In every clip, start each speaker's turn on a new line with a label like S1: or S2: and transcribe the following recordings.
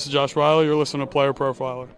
S1: This is Josh Riley. You're listening to Player Profiler.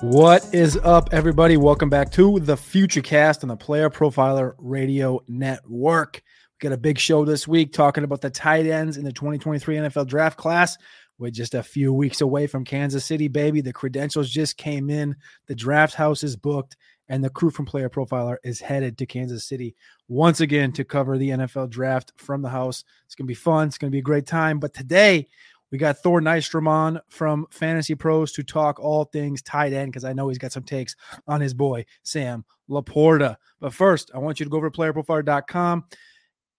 S2: What is up, everybody? Welcome back to the Futurecast on the Player Profiler Radio Network. We got a big show this week talking about the tight ends in the 2023 NFL draft class. We're just a few weeks away from Kansas City, baby. The credentials just came in, the draft house is booked, and the crew from Player Profiler is headed to Kansas City once again to cover the NFL draft from the house. It's going to be fun. It's going to be a great time. But today, we got Thor Nystrom on from Fantasy Pros to talk all things tight end because I know he's got some takes on his boy, Sam Laporta. But first, I want you to go over to playerprofiler.com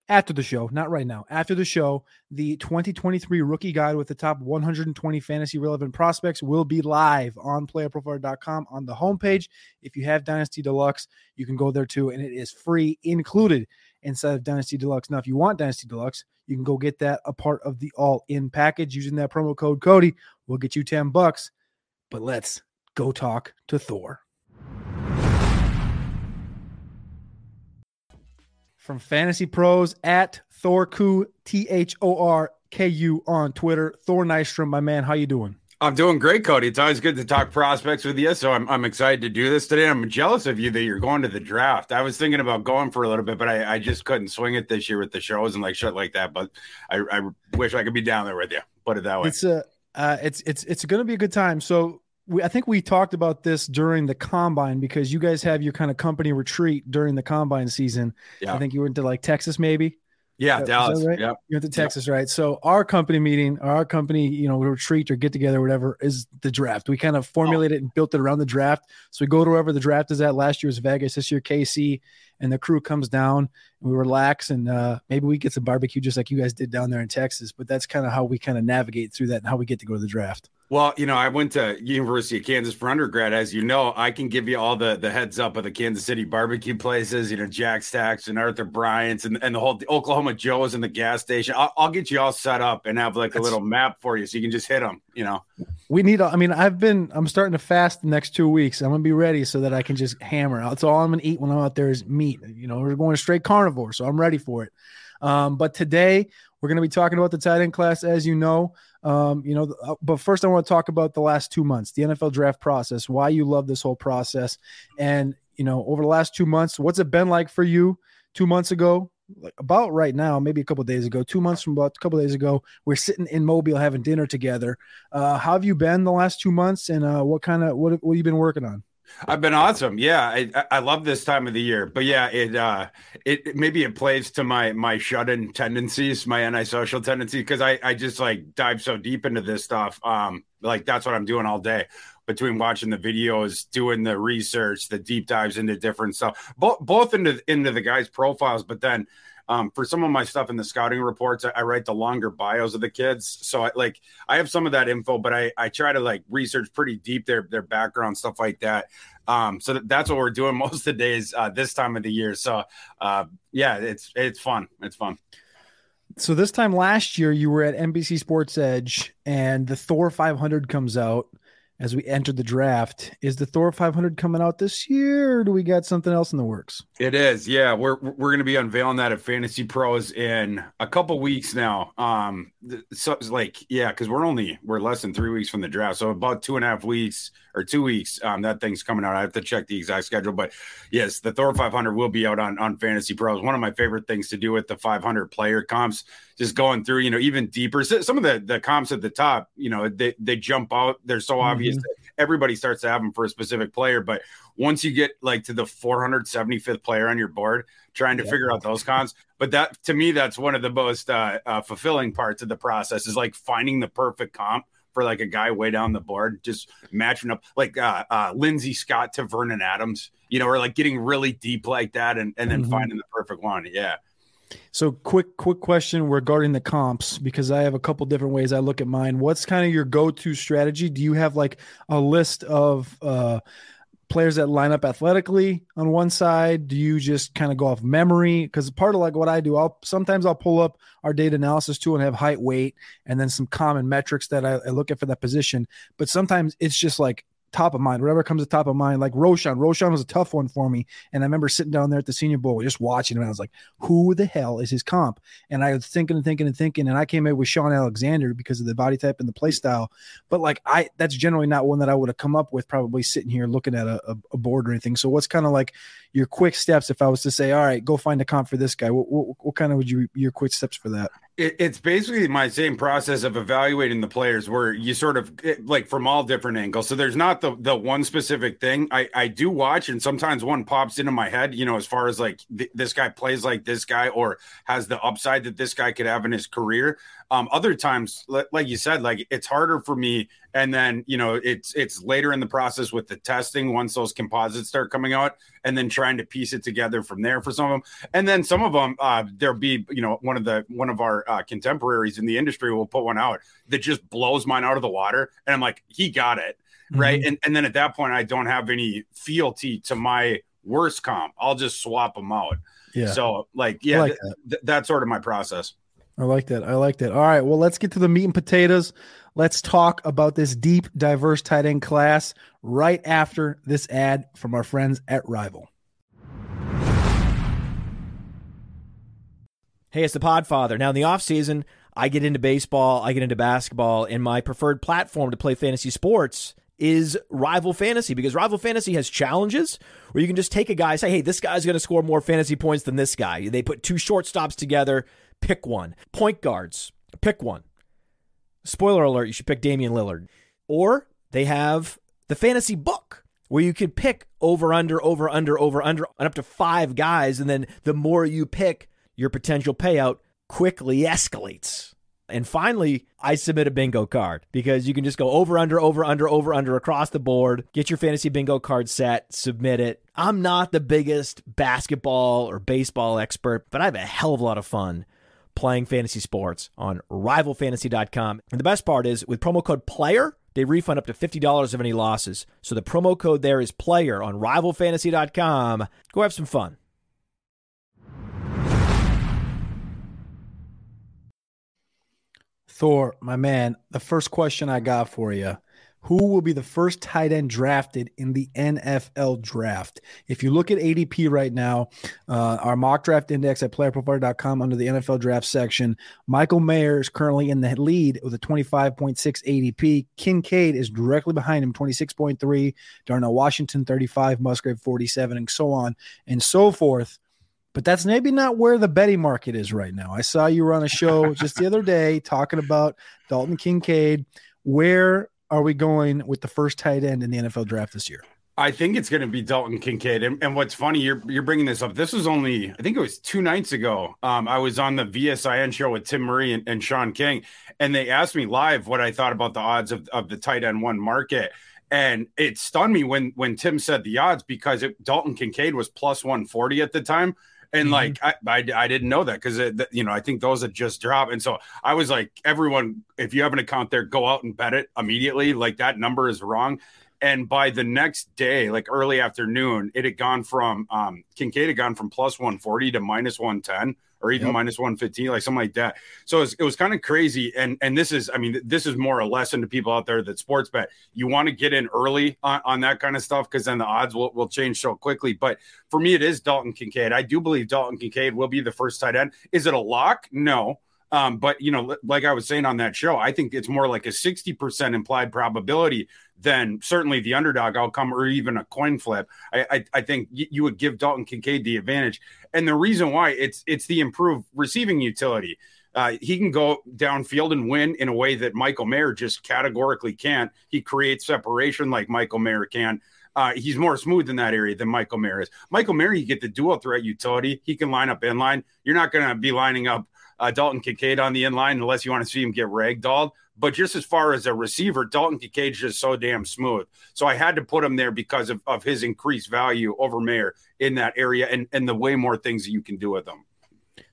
S2: after the show, not right now, after the show, the 2023 rookie guide with the top 120 fantasy relevant prospects will be live on playerprofiler.com on the homepage. If you have Dynasty Deluxe, you can go there too, and it is free included inside of Dynasty Deluxe. Now, if you want Dynasty Deluxe, you can go get that a part of the all in package using that promo code Cody. We'll get you 10 bucks. But let's go talk to Thor. From Fantasy Pros at Thorku, T H O R K U on Twitter. Thor Nystrom, my man, how you doing?
S3: I'm doing great, Cody. It's always good to talk prospects with you. So I'm, I'm excited to do this today. I'm jealous of you that you're going to the draft. I was thinking about going for a little bit, but I, I just couldn't swing it this year with the shows and like shit like that. But I, I wish I could be down there with you. Put it that way.
S2: It's a, uh, it's it's it's going to be a good time. So we, I think we talked about this during the combine because you guys have your kind of company retreat during the combine season. Yeah. I think you went to like Texas, maybe.
S3: Yeah, Dallas.
S2: Right?
S3: Yeah,
S2: you went to Texas, right? So our company meeting, our company, you know, retreat or get together, whatever, is the draft. We kind of oh. formulated oh. and built it around the draft. So we go to wherever the draft is at. Last year was Vegas. This year KC, and the crew comes down and we relax and uh, maybe we get some barbecue just like you guys did down there in Texas. But that's kind of how we kind of navigate through that and how we get to go to the draft.
S3: Well, you know, I went to University of Kansas for undergrad. As you know, I can give you all the the heads up of the Kansas City barbecue places. You know, Jack Stacks and Arthur Bryant's and, and the whole the Oklahoma Joe's and the gas station. I'll, I'll, get you all set up and have like a little map for you, so you can just hit them. You know,
S2: we need. I mean, I've been. I'm starting to fast the next two weeks. I'm gonna be ready so that I can just hammer. That's all I'm gonna eat when I'm out there is meat. You know, we're going straight carnivore, so I'm ready for it. Um, but today we're to be talking about the tight end class, as you know. Um, you know, uh, but first I want to talk about the last two months, the NFL draft process, why you love this whole process, and you know, over the last two months, what's it been like for you? Two months ago, like about right now, maybe a couple days ago, two months from about a couple days ago, we're sitting in Mobile having dinner together. Uh, how have you been the last two months, and uh, what kind of what what have you been working on?
S3: I've been awesome. Yeah, I, I love this time of the year. But yeah, it uh it maybe it plays to my my shut-in tendencies, my antisocial tendencies because I I just like dive so deep into this stuff. Um like that's what I'm doing all day between watching the videos, doing the research, the deep dives into different stuff, both both into into the guys' profiles, but then um, for some of my stuff in the scouting reports, I, I, write the longer bios of the kids. So I like I have some of that info, but I I try to like research pretty deep their their background stuff like that. Um, so that, that's what we're doing most of the days uh, this time of the year. So uh, yeah, it's it's fun. It's fun.
S2: So this time last year, you were at NBC Sports Edge, and the Thor 500 comes out as we enter the draft. Is the Thor 500 coming out this year, or do we got something else in the works?
S3: It is. Yeah, we're we're going to be unveiling that at Fantasy Pros in a couple weeks now. Um, so it's like yeah, because we're only we're less than three weeks from the draft, so about two and a half weeks or two weeks. Um, that thing's coming out. I have to check the exact schedule, but yes, the Thor 500 will be out on on Fantasy Pros. One of my favorite things to do with the 500 player comps, just going through, you know, even deeper. Some of the the comps at the top, you know, they they jump out. They're so obvious mm-hmm. That everybody starts to have them for a specific player, but once you get like to the 475th player on your board, trying to yeah. figure out those cons. But that to me, that's one of the most uh, uh, fulfilling parts of the process is like finding the perfect comp for like a guy way down the board, just matching up like uh, uh, Lindsey Scott to Vernon Adams, you know, or like getting really deep like that and, and then mm-hmm. finding the perfect one. Yeah.
S2: So quick, quick question regarding the comps because I have a couple different ways I look at mine. What's kind of your go-to strategy? Do you have like a list of uh, players that line up athletically on one side? Do you just kind of go off memory? Because part of like what I do, I'll sometimes I'll pull up our data analysis tool and have height, weight, and then some common metrics that I, I look at for that position. But sometimes it's just like top of mind, whatever comes to top of mind. Like Roschon. Roschon was a tough one for me, and I remember sitting down there at the Senior Bowl just watching him. I was like, "Who the hell is his comp?" And I was thinking and thinking and thinking, and I came in with Shaun Alexander because of the body type and the play style. But like, I that's generally not one that I would have come up with probably sitting here looking at a, a board or anything. So what's kind of like your quick steps if I was to say, "All right, go find a comp for this guy"? What, what, what kind of would you your quick steps for that?
S3: It, it's basically my same process of evaluating the players, where you sort of like from all different angles. So there's not the the one specific thing. I I do watch, and sometimes one pops into my head. You know, as far as like th- this guy plays like this guy, or has the upside that this guy could have in his career. Um, other times, like you said, like it's harder for me. And then you know, it's it's later in the process with the testing once those composites start coming out, and then trying to piece it together from there for some of them. And then some of them, uh, there'll be you know one of the one of our uh, contemporaries in the industry will put one out that just blows mine out of the water, and I'm like, he got it right. Mm-hmm. And and then at that point, I don't have any fealty to my worst comp. I'll just swap them out. Yeah. So like, yeah, like that. Th- that's sort of my process.
S2: I like that. I like that. All right. Well, let's get to the meat and potatoes. Let's talk about this deep, diverse tight end class right after this ad from our friends at Rival.
S4: Hey, it's the Podfather. Now, in the offseason, I get into baseball, I get into basketball, and my preferred platform to play fantasy sports is Rival Fantasy because Rival Fantasy has challenges where you can just take a guy, say, hey, this guy's going to score more fantasy points than this guy. They put two shortstops together pick one. Point guards, pick one. Spoiler alert, you should pick Damian Lillard. Or they have the fantasy book where you can pick over, under, over, under, over, under, and up to five guys. And then the more you pick, your potential payout quickly escalates. And finally, I submit a bingo card because you can just go over, under, over, under, over, under across the board, get your fantasy bingo card set, submit it. I'm not the biggest basketball or baseball expert, but I have a hell of a lot of fun playing fantasy sports on rivalfantasy.com. And the best part is with promo code PLAYER, they refund up to $50 of any losses. So the promo code there is PLAYER on rivalfantasy.com. Go have some fun.
S2: Thor, my man, the first question I got for you who will be the first tight end drafted in the NFL draft. If you look at ADP right now, uh, our mock draft index at playerprofiler.com under the NFL draft section, Michael Mayer is currently in the lead with a 25.6 ADP. Kincaid is directly behind him, 26.3. Darnell Washington, 35. Musgrave, 47, and so on and so forth. But that's maybe not where the betting market is right now. I saw you were on a show just the other day talking about Dalton Kincaid. Where are we going with the first tight end in the NFL draft this year?
S3: I think it's going to be Dalton Kincaid. And, and, what's funny, you're you're bringing this up. This was only, I think it was two nights ago. Um, I was on the VSIN show with Tim Murray and, and Sean King, and they asked me live what I thought about the odds of, of the tight end one market. And it stunned me when when Tim said the odds because it, Dalton Kincaid was plus 140 at the time. And mm-hmm. like I, I, I didn't know that because you know I think those had just dropped, and so I was like, everyone, if you have an account there, go out and bet it immediately. Like that number is wrong. And by the next day, like early afternoon, it had gone from um, Kincaid had gone from plus 140 to minus 110 or even yep. minus 115, like something like that. So it was, it was kind of crazy. And and this is, I mean, this is more a lesson to people out there that sports bet. You want to get in early on, on that kind of stuff because then the odds will, will change so quickly. But for me, it is Dalton Kincaid. I do believe Dalton Kincaid will be the first tight end. Is it a lock? No. Um, but you know, like I was saying on that show, I think it's more like a 60% implied probability than certainly the underdog outcome or even a coin flip. I, I, I think you would give Dalton Kincaid the advantage. And the reason why it's it's the improved receiving utility. Uh, he can go downfield and win in a way that Michael Mayer just categorically can't. He creates separation like Michael Mayer can. Uh, he's more smooth in that area than Michael Mayer is. Michael Mayer, you get the dual threat utility. He can line up in line. You're not going to be lining up uh, Dalton Kincaid on the in line unless you want to see him get ragdolled. But just as far as a receiver, Dalton Kincaid's just so damn smooth. So I had to put him there because of, of his increased value over Mayer in that area and, and the way more things that you can do with them.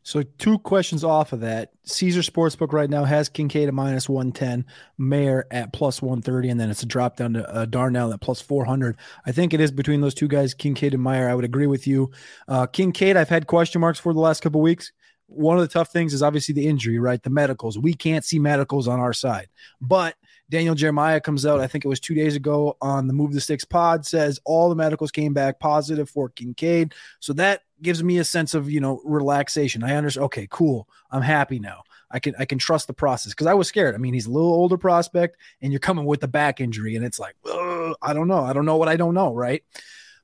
S2: So two questions off of that. Caesar Sportsbook right now has Kincaid at minus 110, Mayer at plus 130, and then it's a drop down to uh, Darnell at plus 400. I think it is between those two guys, Kincaid and Mayer. I would agree with you. Uh, Kincaid, I've had question marks for the last couple weeks. One of the tough things is obviously the injury, right? The medicals. We can't see medicals on our side. But Daniel Jeremiah comes out, I think it was two days ago on the Move the Sticks pod, says all the medicals came back positive for Kincaid. So that gives me a sense of you know relaxation. I understand. Okay, cool. I'm happy now. I can I can trust the process because I was scared. I mean, he's a little older prospect, and you're coming with the back injury, and it's like, I don't know. I don't know what I don't know, right?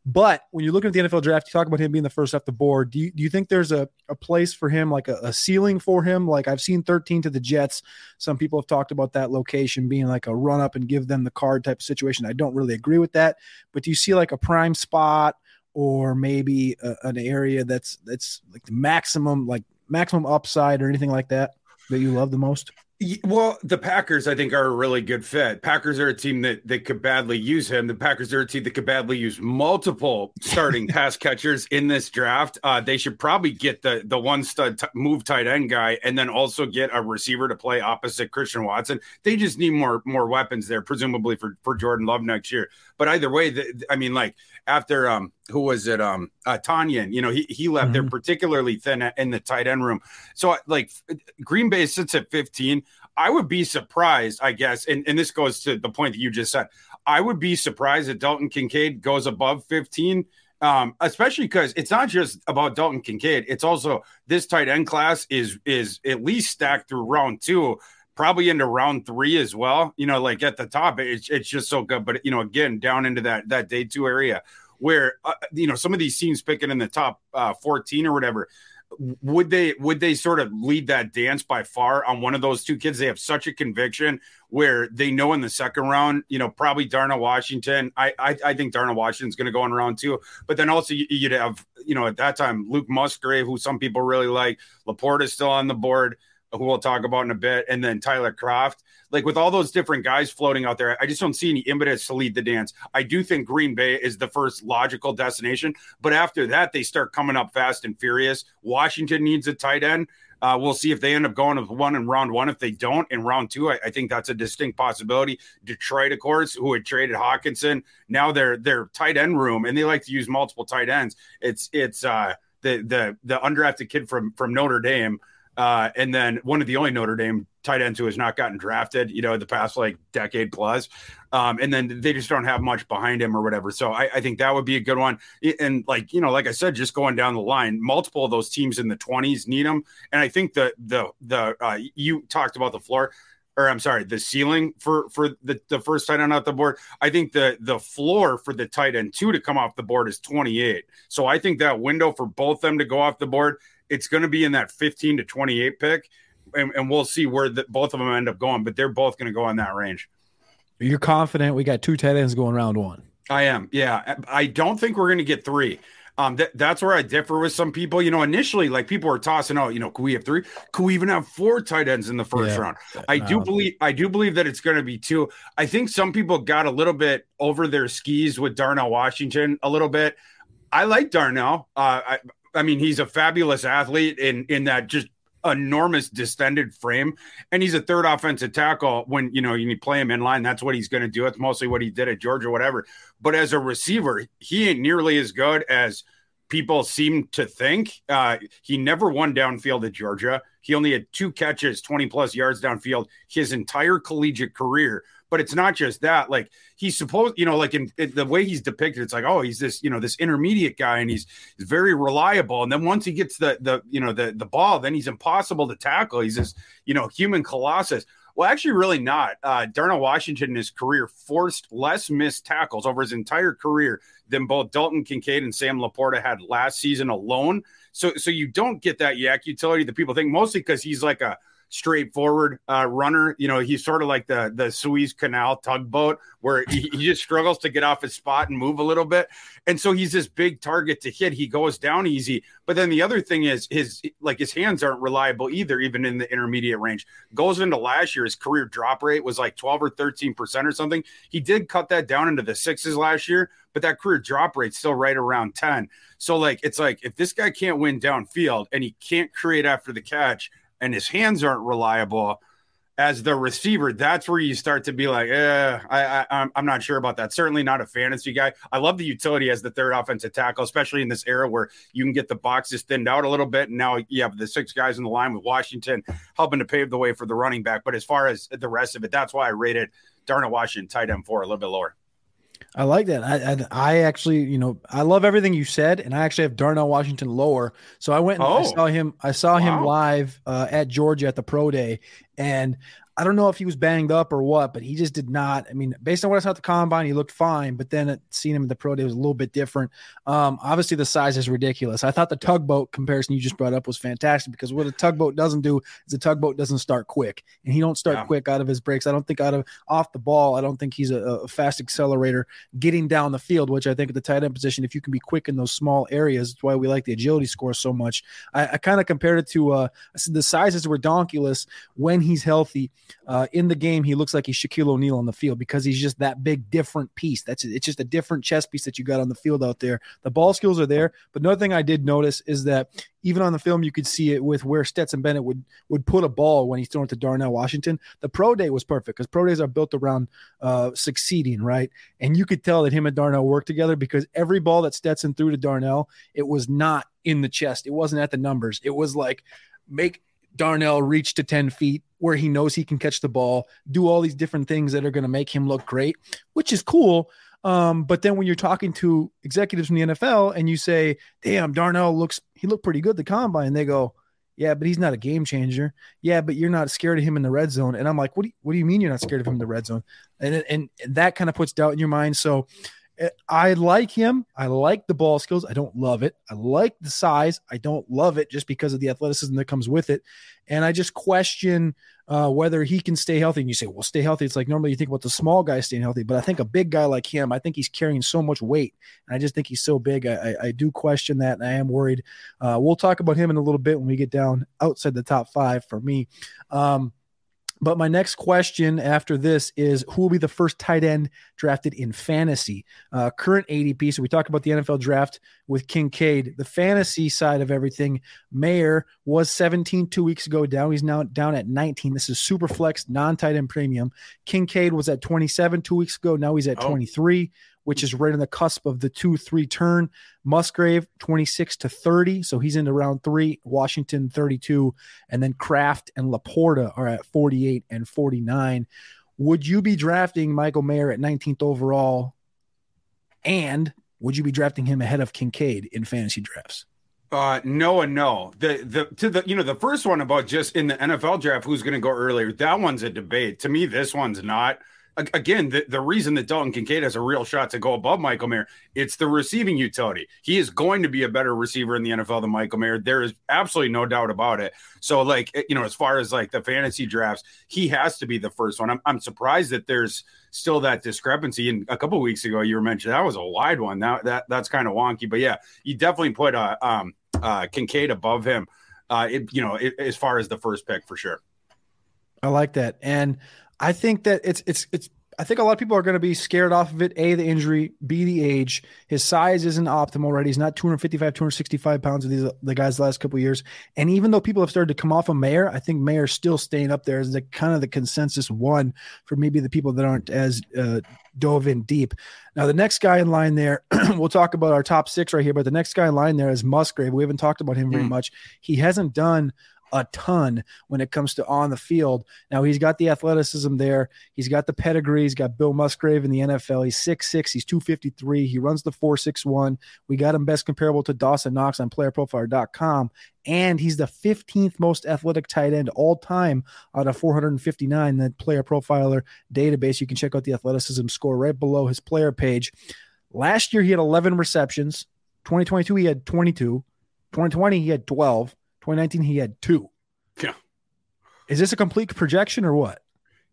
S2: But when you look at the NFL draft, you talk about him being the first off the board. Do you, do you think there's a, a place for him, like a, a ceiling for him? Like I've seen 13 to the Jets. Some people have talked about that location being like a run up and give them the card type of situation. I don't really agree with that. But do you see like a prime spot or maybe a, an area that's that's like the maximum like maximum upside or anything like that that you love the most?
S3: Well, the Packers, I think, are a really good fit. Packers are a team that they could badly use him. The Packers are a team that could badly use multiple starting pass catchers in this draft. Uh, they should probably get the the one stud t- move tight end guy, and then also get a receiver to play opposite Christian Watson. They just need more more weapons there, presumably for for Jordan Love next year. But either way, the, I mean, like after um who was it um uh Tonyan, you know, he he left. Mm-hmm. They're particularly thin in the tight end room. So like Green Bay sits at 15. I would be surprised, I guess, and, and this goes to the point that you just said. I would be surprised that Dalton Kincaid goes above 15. Um, especially because it's not just about Dalton Kincaid, it's also this tight end class is is at least stacked through round two probably into round three as well. You know, like at the top, it's it's just so good. But you know, again, down into that that day two area where uh, you know some of these teams picking in the top uh, 14 or whatever would they would they sort of lead that dance by far on one of those two kids they have such a conviction where they know in the second round you know probably darnell washington i i, I think darnell washington's going to go in round two but then also you'd have you know at that time luke musgrave who some people really like Laporta is still on the board who we'll talk about in a bit, and then Tucker Kraft. Like with all those different guys floating out there, I just don't see any impetus to lead the dance. I do think Green Bay is the first logical destination, but after that, they start coming up fast and furious. Washington needs a tight end. Uh, we'll see if they end up going with one in round one. If they don't in round two, I, I, think that's a distinct possibility. Detroit, of course, who had traded Hockenson, now they're their tight end room, and they like to use multiple tight ends. It's it's uh, the the the undrafted kid from from Notre Dame uh, and then one of the only Notre Dame tight ends who has not gotten drafted, you know, the past like decade plus. Um, and then they just don't have much behind him or whatever. So I, I, think that would be a good one. And like, you know, like I said, just going down the line, multiple of those teams in the 20s need them. And I think the, the, the, uh, you talked about the floor or I'm sorry, the ceiling for for the, the first tight end off the board. I think the the floor for the tight end two to come off the board is 28. So I think that window for both them to go off the board it's going to be in that 15 to 28 pick, and, and we'll see where the, both of them end up going. But they're both going to go in that range.
S2: You're confident we got two tight ends going round one.
S3: I am. Yeah, I don't think we're going to get three. Um, that, that's where I differ with some people. You know, initially, like people were tossing out, you know, could we have three? Could we even have four tight ends in the first yeah. round? I no. do believe, I do believe that it's going to be two. I think some people got a little bit over their skis with Darnell Washington a little bit. I like Darnell. Uh, I, I mean, he's a fabulous athlete in in that just enormous distended frame. And he's a third offensive tackle when you know you play him in line. That's what he's going to do. It's mostly what he did at georgia whatever. But as a receiver he ain't nearly as good as people seem to think. Uh, he never won downfield at georgia. He only had two catches 20 plus yards downfield his entire collegiate career but it's not just that. Like he's supposed, you know, like in, in, the way he's depicted, it's like, oh, he's this, you know, this intermediate guy, and he's, he's very reliable. And then once he gets the the you know the the ball, then he's impossible to tackle. He's this, you know, human colossus. Well, actually, really not. Uh, Darnell Washington in his career forced less missed tackles over his entire career than both Dalton Kincaid and Sam Laporta had last season alone. So, so you don't get that YAC utility that people think mostly because he's like a straightforward uh, runner. You know, he's sort of like the the Suez Canal tugboat where he, he, just struggles to get off his spot and move a little bit. And so he's this big target to hit. He goes down easy. But then the other thing is his like his hands aren't reliable either, even in the intermediate range. Goes into last year, his career drop rate was like 12 or 13 percent or something. He did cut that down into the sixes last year, but that career drop rate's still right around 10. So like it's like if this guy can't win downfield and he can't create after the catch and his hands aren't reliable as the receiver, that's where you start to be like, eh, I, I, I'm not sure about that. Certainly not a fantasy guy. I love the utility as the third offensive tackle, especially in this era where you can get the boxes thinned out a little bit. And now you have the six guys in the line with Washington helping to pave the way for the running back. But as far as the rest of it, that's why I rated Darnell Washington tight end four a little bit lower.
S2: I like that. I, I, I actually, you know, I love everything you said, and I actually have Darnell Washington lower. So I went and
S3: Oh.
S2: I saw him. I saw him live uh, at Georgia at the pro day, and I don't know if he was banged up or what, but he just did not. I mean, based on what I saw at the combine, he looked fine. But then it, seeing him at the pro day was a little bit different. Um, obviously, the size is ridiculous. I thought the tugboat comparison you just brought up was fantastic because what a tugboat doesn't do is a tugboat doesn't start quick, and he don't start
S3: Yeah.
S2: quick out of his breaks. I don't think out of off the ball. I don't think he's a, a fast accelerator getting down the field, which I think at the tight end position, if you can be quick in those small areas, it's why we like the agility score so much. I, I kind of compared it to uh, the sizes were donkeyless when he's healthy. Uh, in the game, he looks like he's Shaquille O'Neal on the field because he's just that big, different piece. That's it's just a different chess piece that you got on the field out there. The ball skills are there, but another thing I did notice is that even on the film, you could see it with where Stetson Bennett would would put a ball when he's throwing it to Darnell Washington. The pro day was perfect because pro days are built around uh, succeeding, right? And you could tell that him and Darnell worked together because every ball that Stetson threw to Darnell, it was not in the chest. It wasn't at the numbers. It was like make Darnell reach to 10 feet where he knows he can catch the ball, do all these different things that are going to make him look great, which is cool. Um, but then when you're talking to executives from the NFL and you say, damn, Darnell looks, he looked pretty good the combine, they go, yeah, but he's not a game changer. Yeah, but you're not scared of him in the red zone. And I'm like, what do you, what do you mean you're not scared of him in the red zone? And, and, and that kind of puts doubt in your mind. So I like him. I like the ball skills. I don't love it. I like the size. I don't love it just because of the athleticism that comes with it. And I just question uh, whether he can stay healthy. And you say, well, stay healthy. It's like normally you think about the small guy staying healthy, but I think a big guy like him, I think he's carrying so much weight. And I just think he's so big. I, I, I do question that. And I am worried. Uh, we'll talk about him in a little bit when we get down outside the top five for me. Um, but my next question after this is who will be the first tight end drafted in fantasy? Uh, current ADP. So we talked about the NFL draft with Kincaid. The fantasy side of everything, Mayer was 17 two weeks ago down. He's now down at 19. This is super flex, non tight end premium. Kincaid was at 27 two weeks ago. Now he's at
S3: Oh.
S2: 23, which is right on the cusp of the 2 3 turn. Musgrave 26 to 30. So he's into round three. Washington 32. And then Kraft and Laporta are at 48 and 49. Would you be drafting Michael Mayer at 19th overall? And would you be drafting him ahead of Kincaid in fantasy drafts?
S3: Uh, no and no. The the to the you know the first one about just in the NFL draft who's going to go earlier. That one's a debate. To me, this one's not. Again, the, the reason that Dalton Kincaid has a real shot to go above Michael Mayer, it's the receiving utility. He is going to be a better receiver in the NFL than Michael Mayer. There is absolutely no doubt about it. So, like you know, as far as like the fantasy drafts, he has to be the first one. I'm I'm surprised that there's still that discrepancy. And a couple weeks ago, you were mentioning that was a wide one. Now that that's kind of wonky, but yeah, you definitely put uh, um uh, Kincaid above him. Uh, it, you know, it, as far as the first pick for sure.
S2: I like that. And I think that it's it's it's I think a lot of people are going to be scared off of it. A, the injury, B, the age. His size isn't optimal right? He's not 255, 265 pounds of these the guys the last couple of years. And even though people have started to come off of Mayer, I think Mayer's still staying up there as the kind of the consensus one for maybe the people that aren't as uh, dove in deep. Now, the next guy in line there, we'll talk about our top six right here, but the next guy in line there is Musgrave. We haven't talked about him very
S3: Mm.
S2: much. He hasn't done a ton when it comes to on the field. Now he's got the athleticism there. He's got the pedigree. He's got Bill Musgrave in the NFL. He's 6'6, he's 253. He runs the 461. We got him best comparable to Dawson Knox on playerprofiler.com. And he's the 15th most athletic tight end all time out of 459. That player profiler database. You can check out the athleticism score right below his player page. Last year he had 11 receptions. 2022 he had 22. 2020 he had 12. 2019 he had two.
S3: Yeah.
S2: Is this a complete projection or what?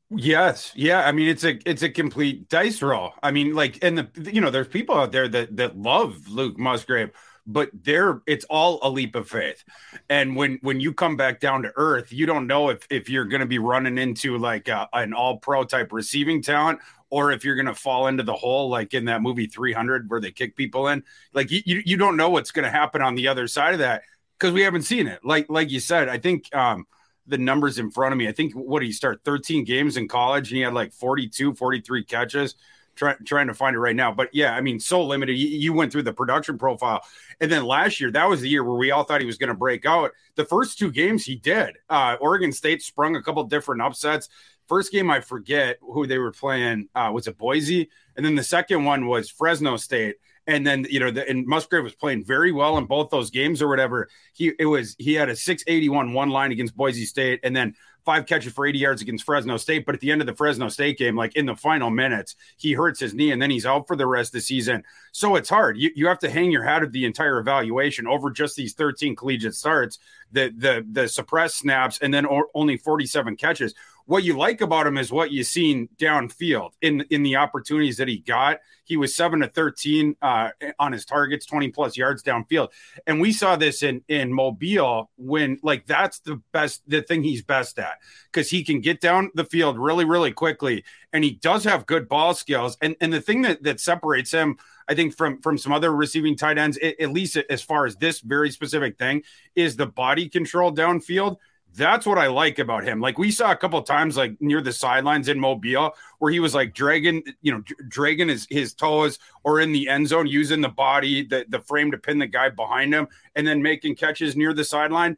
S3: Yes, yeah. I mean, it's a it's a complete dice roll. I mean, like, and the you know, there's people out there that that love Luke Musgrave, but they're it's all a leap of faith. And when when you come back down to earth, you don't know if if you're going to be running into like a, an all pro type receiving talent or if you're going to fall into the hole like in that movie 300 where they kick people in. Like you you don't know what's going to happen on the other side of that because we haven't seen it. Like like you said, I think um the numbers in front of me. I think what did he start 13 games in college and he had like 42, 43 catches. Try, trying to find it right now. But yeah, I mean, so limited. You, you, went through the production profile. And then last year, that was the year where we all thought he was going to break out. The first two games he did. Uh, Oregon State sprung a couple different upsets. First game, I forget who they were playing. Uh, was it Boise? And then the second one was Fresno State and then you know the, and Musgrave was playing very well in both those games or whatever. He it was he had a 681 one line against Boise State and then five catches for 80 yards against Fresno State. But at the end of the Fresno State game, like in the final minutes, he hurts his knee and then he's out for the rest of the season. So it's hard. You, you have to hang your hat of the entire evaluation over just these 13 collegiate starts, the the the suppressed snaps, and then only 47 catches. What you like about him is what you've seen downfield in in the opportunities that he got. He was seven to 13 uh, on his targets, 20 plus yards downfield. And we saw this in in Mobile when like that's the best the thing he's best at because he can get down the field really, really quickly. And he does have good ball skills. And and the thing that that separates him I think from from some other receiving tight ends, at least as far as this very specific thing, is the body control downfield. That's what I like about him. Like we saw a couple times, like near the sidelines in Mobile, where he was like dragging, you know, dragging his his toes or in the end zone, using the body, the the frame to pin the guy behind him, and then making catches near the sideline.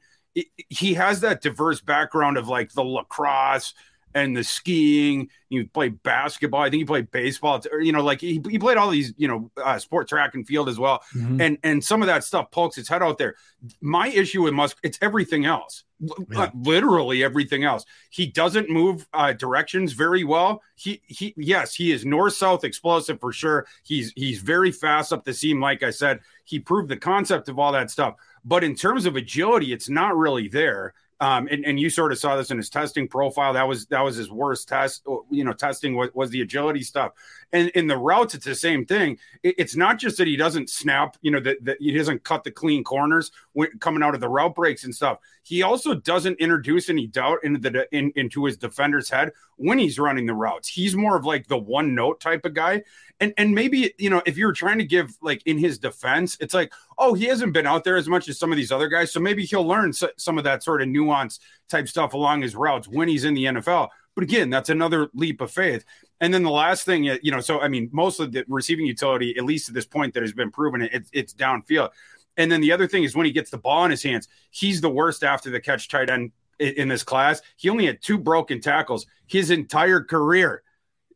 S3: He has that diverse background of like the lacrosse and the skiing. You play basketball. I think he played baseball. Or, you know, like he, he played all these, you know, uh, sport track and field as well. Mm-hmm. And and some of that stuff pokes its head out there. My issue with Musk, it's everything else. Yeah. literally everything else. He doesn't move uh, directions very well. He he yes, he is north south explosive for sure. He's he's very fast up the seam. Like I said, he proved the concept of all that stuff. But in terms of agility, it's not really there. Um, and, and you sort of saw this in his testing profile. That was that was his worst test. You know, testing was, was the agility stuff. And in the routes, it's the same thing. It's not just that he doesn't snap. You know, that, that he doesn't cut the clean corners when, coming out of the route breaks and stuff. He also doesn't introduce any doubt into the in, into his defender's head when he's running the routes. He's more of like the one note type of guy and and maybe you know if you're trying to give like in his defense it's like oh he hasn't been out there as much as some of these other guys so maybe he'll learn so, some of that sort of nuance type stuff along his routes when he's in the nfl but again that's another leap of faith and then the last thing you know so i mean most of the receiving utility at least at this point that has been proven it, it's downfield and then the other thing is when he gets the ball in his hands he's the worst after the catch tight end in this class he only had two broken tackles his entire career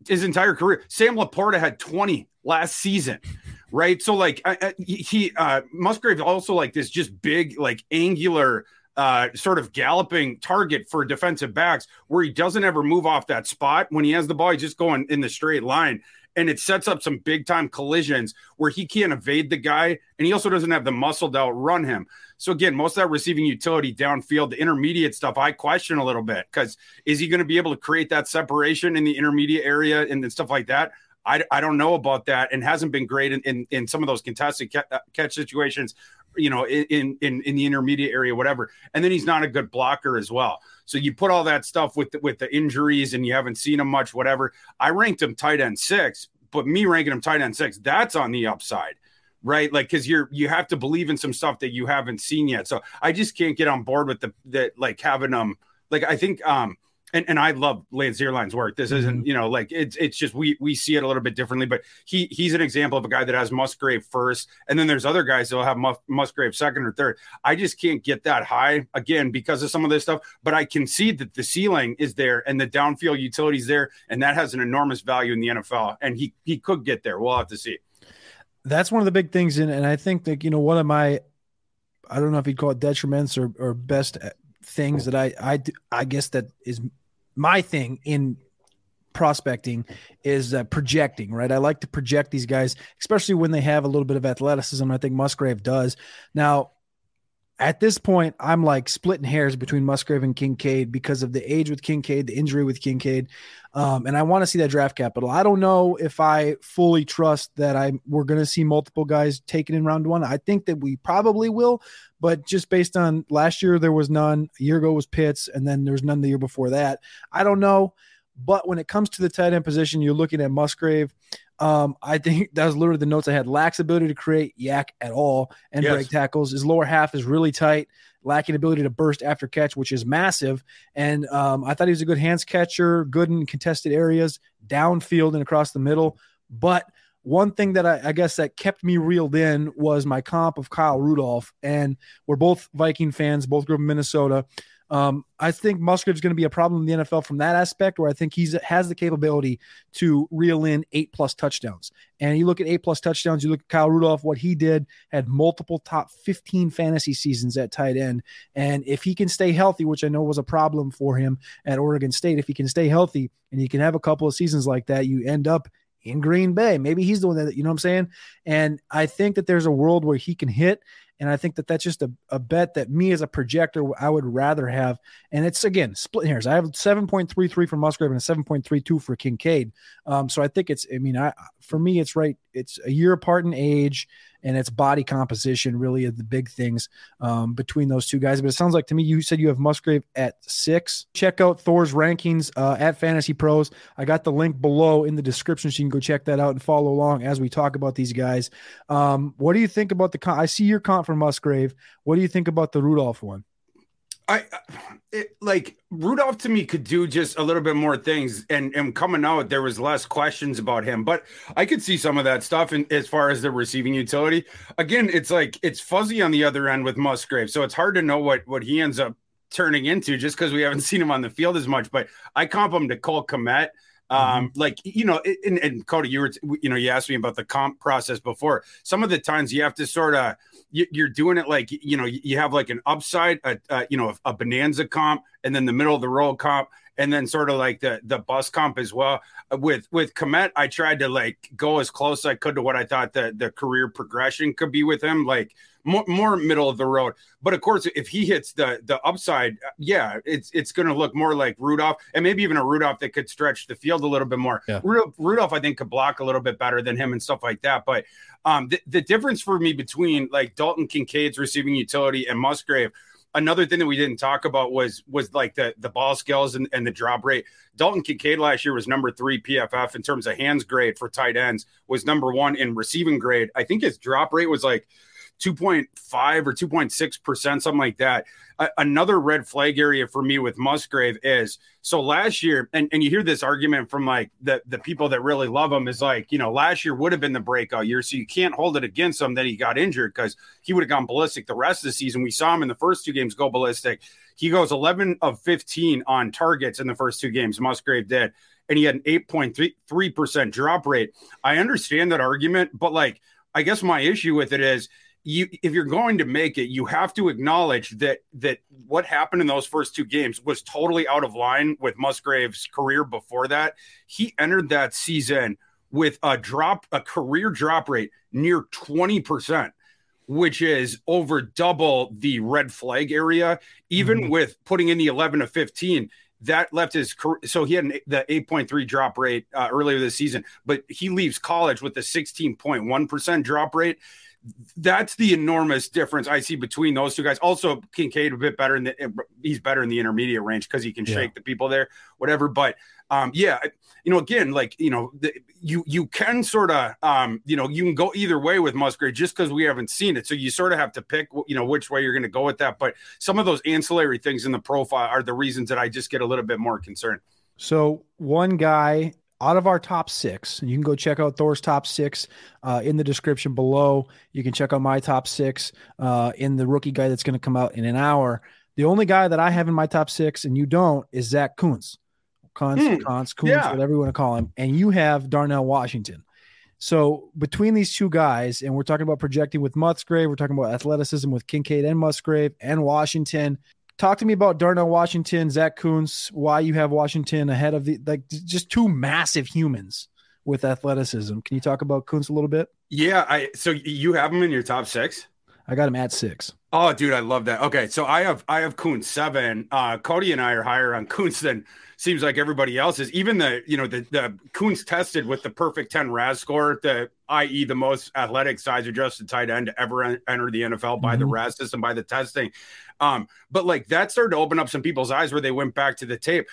S3: his entire career. Sam LaPorta had 20 last season, right? So like I, I, he uh Musgrave also like this just big like angular uh sort of galloping target for defensive backs where he doesn't ever move off that spot. When he has the ball he's just going in the straight line. And it sets up some big time collisions where he can't evade the guy. And he also doesn't have the muscle to outrun him. So again most of that receiving utility downfield the intermediate stuff i question a little bit because is he going to be able to create that separation in the intermediate area and, stuff like that? I, I don't know about that and hasn't been great in, in, in some of those contested uh, catch situations you know in, in in the intermediate area whatever and then he's not a good blocker as well so you put all that stuff with the, with the injuries and you haven't seen him much, whatever. I ranked him tight end six, but me ranking him tight end six, that's on the upside, right? Like because you're you have to believe in some stuff that you haven't seen yet. So I just can't get on board with the that like having um like I think um and, and I love Lance Zierlein's work. This isn't, mm-hmm. you know, like it's it's just we we see it a little bit differently, but he he's an example of a guy that has Musgrave first, and then there's other guys that'll have Mus- Musgrave second or third. I just can't get that high again because of some of this stuff, but I can see that the ceiling is there and the downfield utility is there, and that has an enormous value in the NFL, and he he could get there. We'll have to see.
S2: That's one of the big things, in, and I think that you know one of my, I don't know if you'd call it detriments or or best things that I I I guess that is my thing in prospecting is uh, projecting, right? I like to project these guys, especially when they have a little bit of athleticism. I think Musgrave does. Now, at this point, I'm like splitting hairs between Musgrave and Kincaid because of the age with Kincaid, the injury with Kincaid, um, and I want to see that draft capital. I don't know if I fully trust that I we're going to see multiple guys taken in round one. I think that we probably will, but just based on last year, there was none. A year ago was Pitts, and then there was none the year before that. I don't know. But when it comes to the tight end position, you're looking at Musgrave. Um, I think that was literally the notes I had. Lacks ability to create YAC at all and yes. break tackles. His lower half is really tight, lacking ability to burst after catch, which is massive. And um, I thought he was a good hands catcher, good in contested areas, downfield and across the middle. But one thing that I, I, guess that kept me reeled in was my comp of Kyle Rudolph. And we're both Viking fans, both grew up in Minnesota. Um, I think Musgrave's going to be a problem in the NFL from that aspect, where I think he's has the capability to reel in eight plus touchdowns. And you look at eight plus touchdowns, you look at Kyle Rudolph, what he did, had multiple top 15 fantasy seasons at tight end. And if he can stay healthy, which I know was a problem for him at Oregon State, if he can stay healthy and he can have a couple of seasons like that, you end up in Green Bay. Maybe he's the one that, you know what I'm saying? And I think that there's a world where he can hit and I think that that's just a, a bet that me as a projector, I would rather have. And it's again, split hairs. I have 7.33 for Musgrave and a 7.32 for Kincaid. Um, so I think it's, I mean, I, for me, it's right. It's a year apart in age and it's body composition really are the big things um, between those two guys. But it sounds like to me, you said you have Musgrave at six. Check out Thor's rankings uh, at Fantasy Pros. I got the link below in the description, so you can go check that out and follow along as we talk about these guys. Um, what do you think about the? Con- I see your comp for Musgrave. What do you think about the Rudolph one?
S3: I it, like Rudolph to me could do just a little bit more things, and and coming out there was less questions about him, but I could see some of that stuff. And as far as the receiving utility, again, it's like it's fuzzy on the other end with Musgrave, so it's hard to know what what he ends up turning into just because we haven't seen him on the field as much. But I comp him to Cole Kmet. Um, mm-hmm. like you know, and, and Cody, you were you know, you asked me about the comp process before. Some of the times you have to sort of you're doing it like you know, you have like an upside, a, a you know, a, bonanza comp, and then the middle of the road comp, and then sort of like the the bus comp as well. Uh, with with Kmet, I tried to like go as close as I could to what I thought the the career progression could be with him, like more, more middle of the road. But of course, if he hits the the upside, uh, yeah, it's it's going to look more like Rudolph, and maybe even a Rudolph that could stretch the field a little bit more. Yeah. Rudolph, Rudolph, I think, could block a little bit better than him and stuff like that. But um, the, the difference for me between like Dalton Kincaid's receiving utility and Musgrave another thing that we didn't talk about was was like the the ball skills and, and the drop rate. Dalton Kincaid last year was number three PFF in terms of hands grade for tight ends, was number one in receiving grade. I think his drop rate was like 2.5 or 2.6%, something like that. Uh, another red flag area for me with Musgrave is so last year, and, and you hear this argument from like the, the people that really love him is like, you know, last year would have been the breakout year. So you can't hold it against him that he got injured because he would have gone ballistic the rest of the season. We saw him in the first two games go ballistic. He goes 11 of 15 on targets in the first two games. Musgrave did. And he had an 8.3% drop rate. I understand that argument, but like, I guess my issue with it is you if you're going to make it you have to acknowledge that that what happened in those first two games was totally out of line with Musgrave's career before that. He entered that season with a drop a career drop rate near 20% which is over double the red flag area. Even mm-hmm. with putting in the 11 to 15 that left his so he had an, the 8.3 drop rate uh, earlier this season but he leaves college with a 16.1% drop rate that's the enormous difference I see between those two guys. Also, Kincaid a bit better in the he's better in the intermediate range because he can yeah. shake the people there, whatever. But um, yeah, you know, again, like you know, the, you you can sort of um, you know, you can go either way with Musgrave just because we haven't seen it. So you sort of have to pick, you know, which way you're going to go with that. But some of those ancillary things in the profile are the reasons that I just get a little bit more concerned.
S2: So one guy out of our top six, and you can go check out Thor's top six uh, in the description below. You can check out my top six uh, in the rookie guy that's going to come out in an hour. The only guy that I have in my top six, and you don't, is Zach Kuntz. Kuntz, mm, Kuntz, Kuntz, yeah. whatever you want to call him. And you have Darnell Washington. So between these two guys, and we're talking about projecting with Musgrave, we're talking about athleticism with Kincaid and Musgrave and Washington talk to me about Darnell Washington, Zach Kuntz, why you have Washington ahead of the like just two massive humans with athleticism. Can you talk about Kuntz a little bit?
S3: Yeah, I so you have him in your top six.
S2: I got him at six.
S3: Oh, dude, I love that. Okay, so I have I have Kuntz seven. Uh, Cody and I are higher on Kuntz than seems like everybody else is. Even the you know the the Kuntz tested with the perfect ten RAS score, the i.e. the most athletic size adjusted tight end to ever en- enter the NFL by mm-hmm. the RAS system by the testing. Um, but like that started to open up some people's eyes where they went back to the tape.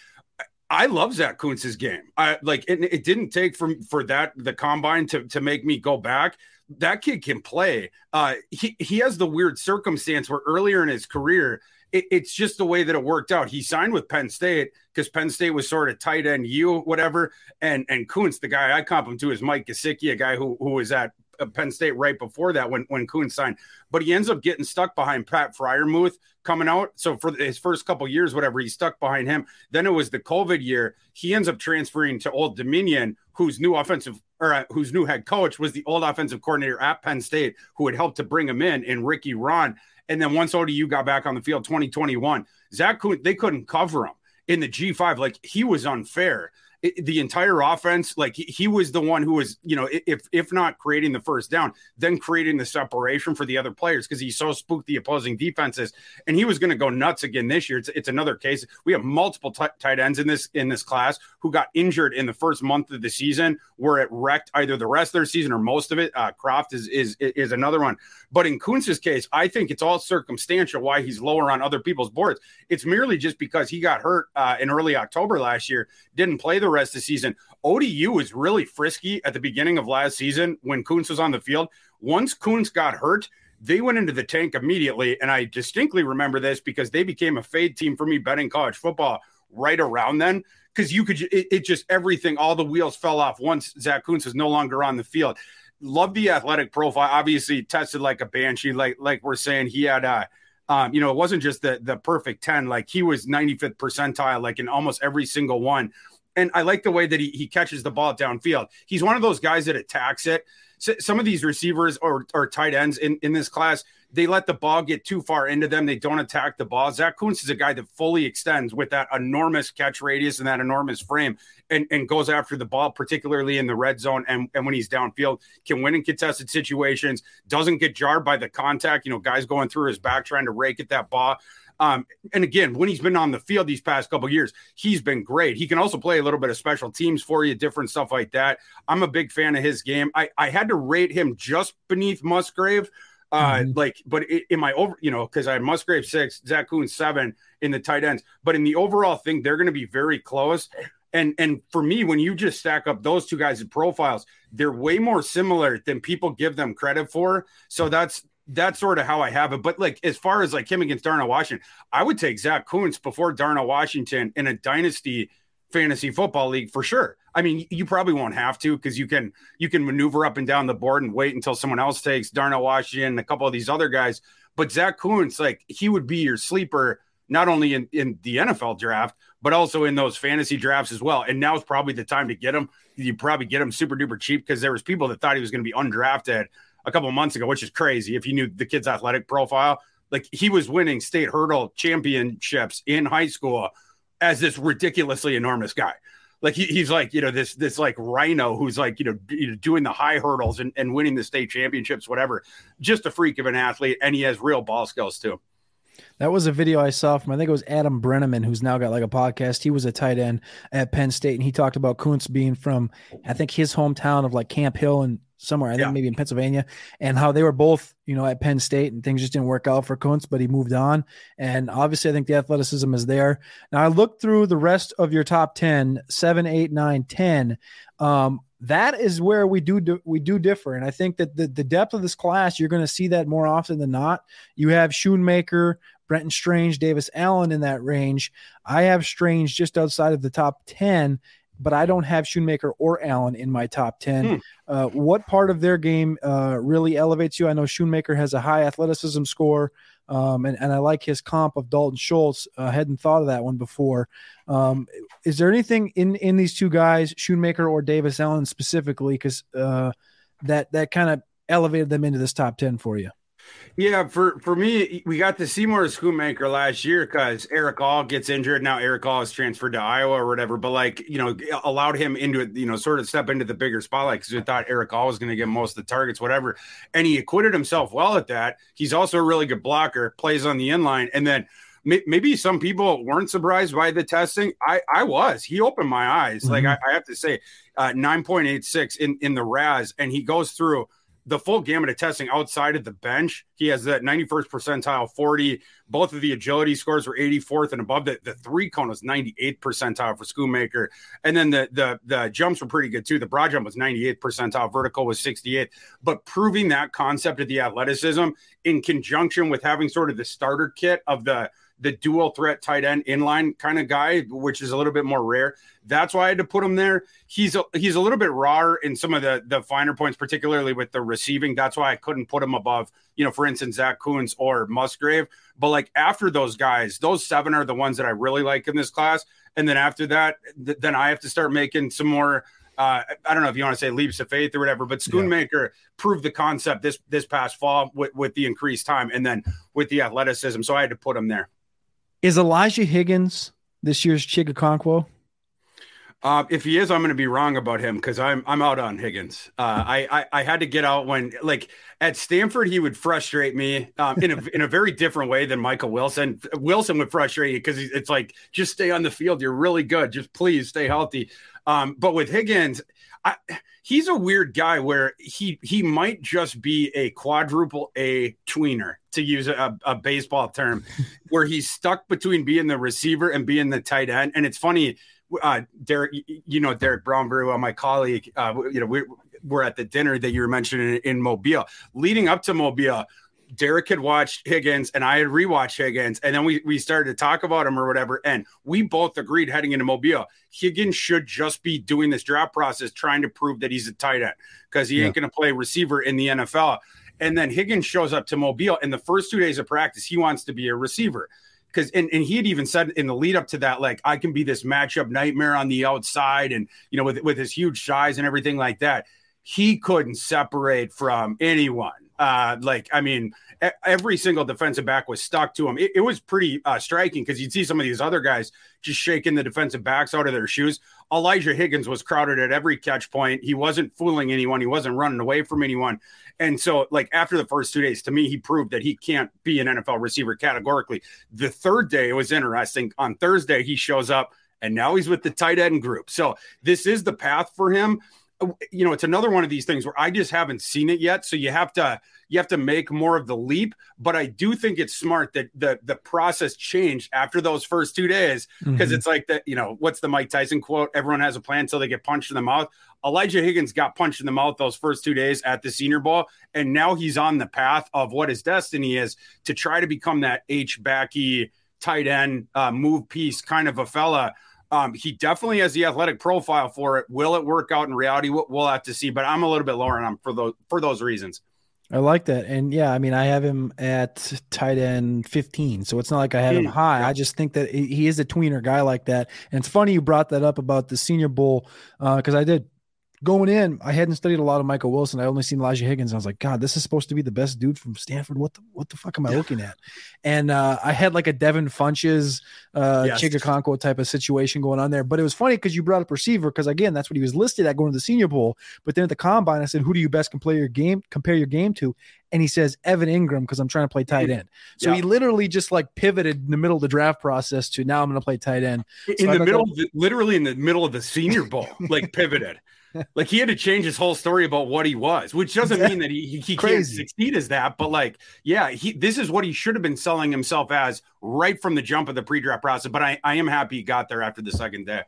S3: I love Zach Kuntz's game. I like it, it didn't take from for that the combine to to make me go back that kid can play. Uh, he he has the weird circumstance where earlier in his career, it, it's just the way that it worked out. He signed with Penn State because Penn State was sort of tight end you whatever, and and Kuntz, the guy I comp him to, is Mike Gesicki, a guy who who was at uh, Penn State right before that when when Kuntz signed, but he ends up getting stuck behind Pat Freiermuth coming out. So for his first couple years, whatever, he stuck behind him. Then it was the COVID year. He ends up transferring to Old Dominion, whose new offensive or uh, whose new head coach was the old offensive coordinator at Penn State, who had helped to bring him in, in Ricky Rahne. And then once ODU got back on the field, 2021, Zach they couldn't cover him in the G5. Like he was unfair the entire offense, like he, was the one who was, you know, if if not creating the first down, then creating the separation for the other players because he so spooked the opposing defenses, and he was going to go nuts again this year. It's, it's another case. We have multiple t- tight ends in this in this class who got injured in the first month of the season, where it wrecked either the rest of their season or most of it. Uh, Kraft is is is another one, but in Kuntz's case, I think it's all circumstantial why he's lower on other people's boards. It's merely just because he got hurt uh, in early October last year, didn't play the rest of the season. ODU was really frisky at the beginning of last season when Kuntz was on the field. Once Kuntz got hurt, they went into the tank immediately. And I distinctly remember this because they became a fade team for me betting college football right around then. Because you could, it, it, just everything, all the wheels fell off once Zach Kuntz was no longer on the field. Love the athletic profile. Obviously, tested like a banshee, like like we're saying. He had a um, you know, it wasn't just the the perfect 10, like he was 95th percentile, like in almost every single one. And I like the way that he, he catches the ball downfield. He's one of those guys that attacks it. So some of these receivers or, or tight ends in, in this class, they let the ball get too far into them. They don't attack the ball. Zach Kuntz is a guy that fully extends with that enormous catch radius and that enormous frame and, and goes after the ball, particularly in the red zone. And, and when he's downfield, can win in contested situations, doesn't get jarred by the contact, you know, guys going through his back trying to rake at that ball. Um, and again, when he's been on the field these past couple years, he's been great. He can also play a little bit of special teams for you, different stuff like that. I'm a big fan of his game. I, I had to rate him just beneath Musgrave uh, mm-hmm. like, but in my over, you know, because I had Musgrave six, Zach Kuntz seven in the tight ends, but in the overall thing, they're going to be very close. And and for me, when you just stack up those two guys' profiles, they're way more similar than people give them credit for. So that's that's sort of how I have it. But like as far as like him against Darnell Washington, I would take Zach Kuntz before Darnell Washington in a dynasty fantasy football league for sure. I mean, you probably won't have to because you can you can maneuver up and down the board and wait until someone else takes Darnell Washington and a couple of these other guys. But Zach Kuntz, like he would be your sleeper not only in, in the NFL draft, but also in those fantasy drafts as well. And now is probably the time to get him. You probably get him super duper cheap because there was people that thought he was going to be undrafted a couple months ago, which is crazy if you knew the kid's athletic profile. Like he was winning state hurdle championships in high school as this ridiculously enormous guy. Like he, he's like you know this this like rhino who's like you know doing the high hurdles and, and winning the state championships, whatever. Just a freak of an athlete, and he has real ball skills too.
S2: That was a video I saw from I think it was Adam Breneman, who's now got like a podcast. He was a tight end at Penn State, and he talked about Kuntz being from I think his hometown of like Camp Hill and somewhere, I think maybe in Pennsylvania, and how they were both, you know, at Penn State and things just didn't work out for Kuntz, but he moved on. And obviously, I think the athleticism is there. Now, I looked through the rest of your top 10, 7, 8, 9, 10. Um, that is where we do we do differ, and I think that the, the depth of this class you're going to see that more often than not. You have Schoonmaker, Brenton Strange, Davis Allen in that range. I have Strange just outside of the top ten, but I don't have Schoonmaker or Allen in my top 10. Hmm. Uh, what part of their game uh, really elevates you? I know Schoonmaker has a high athleticism score, um, and, and I like his comp of Dalton Schultz. I uh, hadn't thought of that one before. Um, is there anything in, in these two guys, Schoonmaker or Davis Allen specifically, because uh, that, that kind of elevated them into this top 10 for you?
S3: Yeah, for for me, we got the Seymour Schoonmaker last year because Erick All gets injured. Now Erick All is transferred to Iowa or whatever, but like you know, allowed him into it, you know, sort of step into the bigger spotlight because we thought Erick All was going to get most of the targets, whatever. And he acquitted himself well at that. He's also a really good blocker, plays on the inline, and then maybe some people weren't surprised by the testing. I, I was. He opened my eyes. Mm-hmm. Like I, I, have to say, uh, 9.86 in, in the RAS, and he goes through the full gamut of testing outside of the bench. He has that 91st percentile 40. Both of the agility scores were 84th and above. The, the three cone was 98th percentile for Schoonmaker. And then the, the the jumps were pretty good too. The broad jump was 98th percentile, vertical was 68th. But proving that concept of the athleticism in conjunction with having sort of the starter kit of the the dual threat tight end inline kind of guy, which is a little bit more rare. That's why I had to put him there. He's a, he's a little bit rawer in some of the the finer points, particularly with the receiving. That's why I couldn't put him above, you know, for instance, Zack Kuntz or Musgrave. But like after those guys, those seven are the ones that I really like in this class. And then after that, th- then I have to start making some more. Uh, I don't know if you want to say leaps of faith or whatever, but Schoonmaker yeah. proved the concept this this past fall with, with the increased time and then with the athleticism. So I had to put him there.
S2: Is Elijah Higgins this year's Chig Okonkwo?
S3: Uh, if he is, I'm going to be wrong about him because I'm I'm out on Higgins. Uh, I, I, I had to get out when like at Stanford he would frustrate me um, in a in a very different way than Michael Wilson. Wilson would frustrate you because it's like just stay on the field. You're really good. Just please stay healthy. Um, but with Higgins, I, he's a weird guy where he he might just be a quadruple A tweener to use a, a baseball term, where he's stuck between being the receiver and being the tight end. And it's funny, uh, Derek, you know Derek Brown very well, my colleague. Uh, you know we we're at the dinner that you were mentioning in Mobile. Leading up to Mobile, Derek had watched Higgins and I had rewatched Higgins, and then we we started to talk about him or whatever, and we both agreed heading into Mobile, Higgins should just be doing this draft process, trying to prove that he's a tight end because he yeah. ain't going to play receiver in the NFL. And then Higgins shows up to Mobile, and the first two days of practice, he wants to be a receiver because and, and he had even said in the lead up to that, like I can be this matchup nightmare on the outside, and you know with with his huge size and everything like that. He couldn't separate from anyone uh, like, I mean, every single defensive back was stuck to him. It, it was pretty uh, striking because you'd see some of these other guys just shaking the defensive backs out of their shoes. Elijah Higgins was crowded at every catch point. He wasn't fooling anyone. He wasn't running away from anyone. And so, like after the first two days, to me, he proved that he can't be an NFL receiver categorically. The third day, it was interesting. On Thursday, he shows up, and now he's with the tight end group. So this is the path for him you know, it's another one of these things where I just haven't seen it yet. So you have to you have to make more of the leap. But I do think it's smart that the the process changed after those first two days because mm-hmm. it's like that. You know, what's the Mike Tyson quote? Everyone has a plan until they get punched in the mouth. Elijah Higgins got punched in the mouth those first two days at the Senior Bowl, and now he's on the path of what his destiny is to try to become that H backy tight end uh, move piece kind of a fella um, he definitely has the athletic profile for it. Will it work out in reality? We'll, we'll have to see. But I'm a little bit lower on him for those for those reasons.
S2: I like that, and yeah, I mean, I have him at tight end 15, so it's not like I have him hmm. high. I just think that he is a tweener guy like that, and it's funny you brought that up about the Senior Bowl because uh, I did going in, I hadn't studied a lot of Michael Wilson. I only seen Elijah Higgins. And I was like, God, this is supposed to be the best dude from Stanford. What the what the fuck am I looking at? And uh, I had like a Devin Funchess, uh, yes. Type of situation going on there. But it was funny because you brought up receiver because again, that's what he was listed at going to the Senior Bowl. But then at the combine, I said, who do you best compare your game compare your game to? And he says Evan Engram because I'm trying to play tight mm-hmm. end. So yeah. he literally just like pivoted in the middle of the draft process to now I'm going to play tight end.
S3: In the middle, the, literally in the middle of the Senior Bowl, like pivoted like he had to change his whole story about what he was, which doesn't mean that he he, he can't succeed as that. But like, yeah, he this is what he should have been selling himself as right from the jump of the pre-draft process. But I, I am happy he got there after the second day.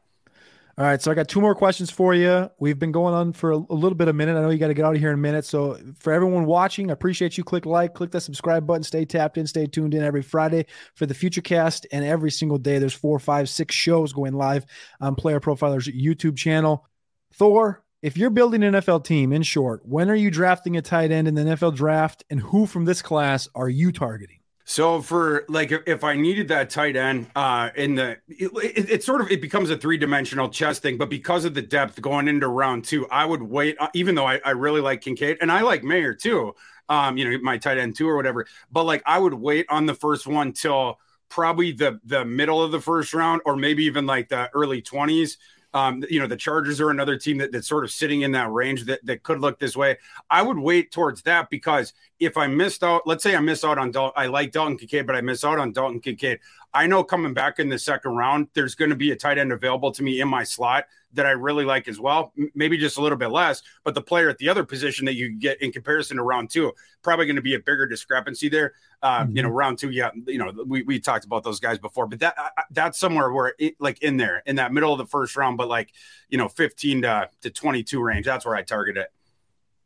S2: All right, so I got two more questions for you. We've been going on for a, a little bit of a minute. I know you got to get out of here in a minute. So for everyone watching, I appreciate you. Click like, click that subscribe button. Stay tapped in, stay tuned in every Friday for the Futurecast, and every single day there's four, five, six shows going live on PlayerProfiler's YouTube channel. Thor, if you're building an NFL team, in short, when are you drafting a tight end in the NFL draft, and who from this class are you targeting?
S3: So for like if, I needed that tight end uh in the it, it, it sort of it becomes a three-dimensional chess thing, but because of the depth going into round two, I would wait uh, even though I, I really like Kincaid and I like Mayer too. Um, you know, my tight end two or whatever, but like I would wait on the first one till probably the the middle of the first round or maybe even like the early 20s um, you know, the Chargers are another team that, that's sort of sitting in that range that, that could look this way. I would wait towards that because if I missed out, let's say I miss out on Dalton, I like Dalton Kincaid, but I miss out on Dalton Kincaid. I know coming back in the second round, there's going to be a tight end available to me in my slot that I really like as well. maybe just a little bit less, but the player at the other position that you get in comparison to round two, probably going to be a bigger discrepancy there. Uh, mm-hmm. You know, round two, yeah, you know, we, we talked about those guys before, but that that's somewhere where it, like in there in that middle of the first round, but like you know, 15 to, to 22 range. That's where I target it.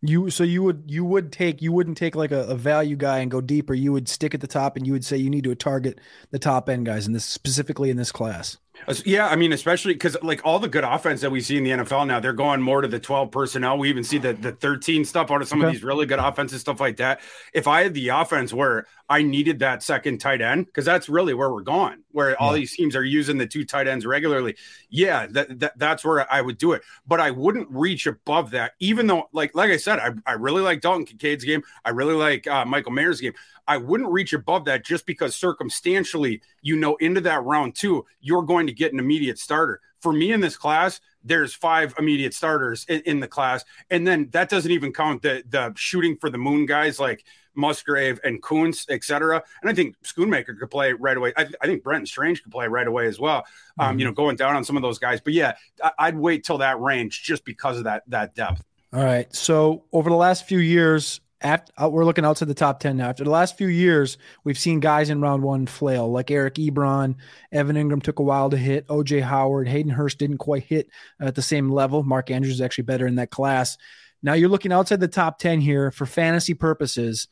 S2: You so you would you would take you wouldn't take like a, a, value guy and go deeper. You would stick at the top and you would say you need to target the top end guys in this specifically in this class.
S3: Yeah, I mean, especially because like all the good offense that we see in the NFL now, they're going more to the 12 personnel. We even see the the 13 stuff out of some okay. of these really good offenses, stuff like that. If I had the offense where I needed that second tight end, because that's really where we're going, where yeah. all these teams are using the two tight ends regularly. Yeah, that, that that's where I would do it. But I wouldn't reach above that, even though, like like I said, I, I really like Dalton Kincaid's game. I really like uh, Michael Mayer's game. I wouldn't reach above that just because circumstantially, you know, into that round two, you're going to get an immediate starter. For me in this class, there's five immediate starters in, in the class. And then that doesn't even count the the shooting for the moon guys like Musgrave and Kuntz, etc. And I think Schoonmaker could play right away. I, I, think Brenton Strange could play right away as well. Um, mm-hmm. You know, going down on some of those guys. But yeah, I, would wait till that range just because of that that depth.
S2: All right. So over the last few years, after, uh, we're looking outside the top 10 now. After the last few years, we've seen guys in round one flail, like Eric Ebron. Evan Engram took a while to hit. OJ Howard, Hayden Hurst didn't quite hit at the same level. Mark Andrews is actually better in that class. Now you're looking outside the top 10 here for fantasy purposes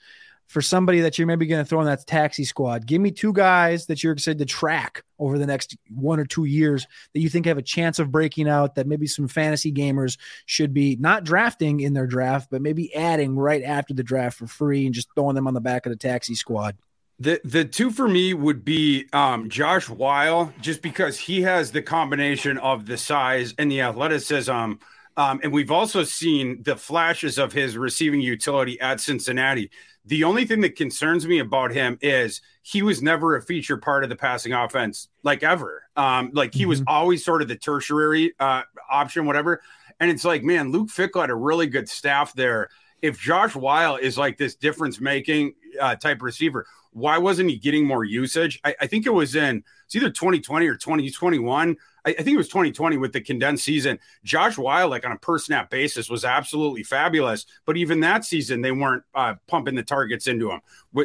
S2: for somebody that you're maybe going to throw in that taxi squad. Give me two guys that you're excited to track over the next one or two years that you think have a chance of breaking out, that maybe some fantasy gamers should be not drafting in their draft, but maybe adding right after the draft for free and just throwing them on the back of the taxi squad.
S3: The the two for me would be um, Josh Whyle, just because he has the combination of the size and the athleticism. Um, and we've also seen the flashes of his receiving utility at Cincinnati. The only thing that concerns me about him is he was never a feature part of the passing offense, like ever. Um, like he mm-hmm. was always sort of the tertiary uh, option, whatever. And it's like, man, Luke Fickell had a really good staff there. If Josh Whyle is like this difference making uh, type receiver, why wasn't he getting more usage? I, I think it was in it's either 2020 or 2021 I, I, think it was 2020 with the condensed season. Josh Whyle, like on a per snap basis, was absolutely fabulous. But even that season, they weren't uh, pumping the targets into him